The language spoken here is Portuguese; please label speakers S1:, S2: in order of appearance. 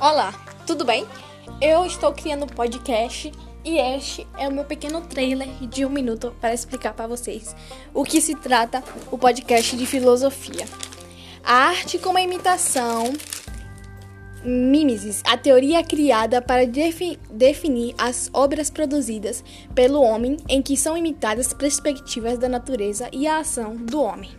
S1: Olá, tudo bem? Eu estou criando um podcast e este é o meu pequeno trailer de um minuto para explicar para vocês o que se trata o podcast de filosofia. A arte como a imitação, mimesis, a teoria criada para defi definir as obras produzidas pelo homem em que são imitadas perspectivas da natureza e a ação do homem.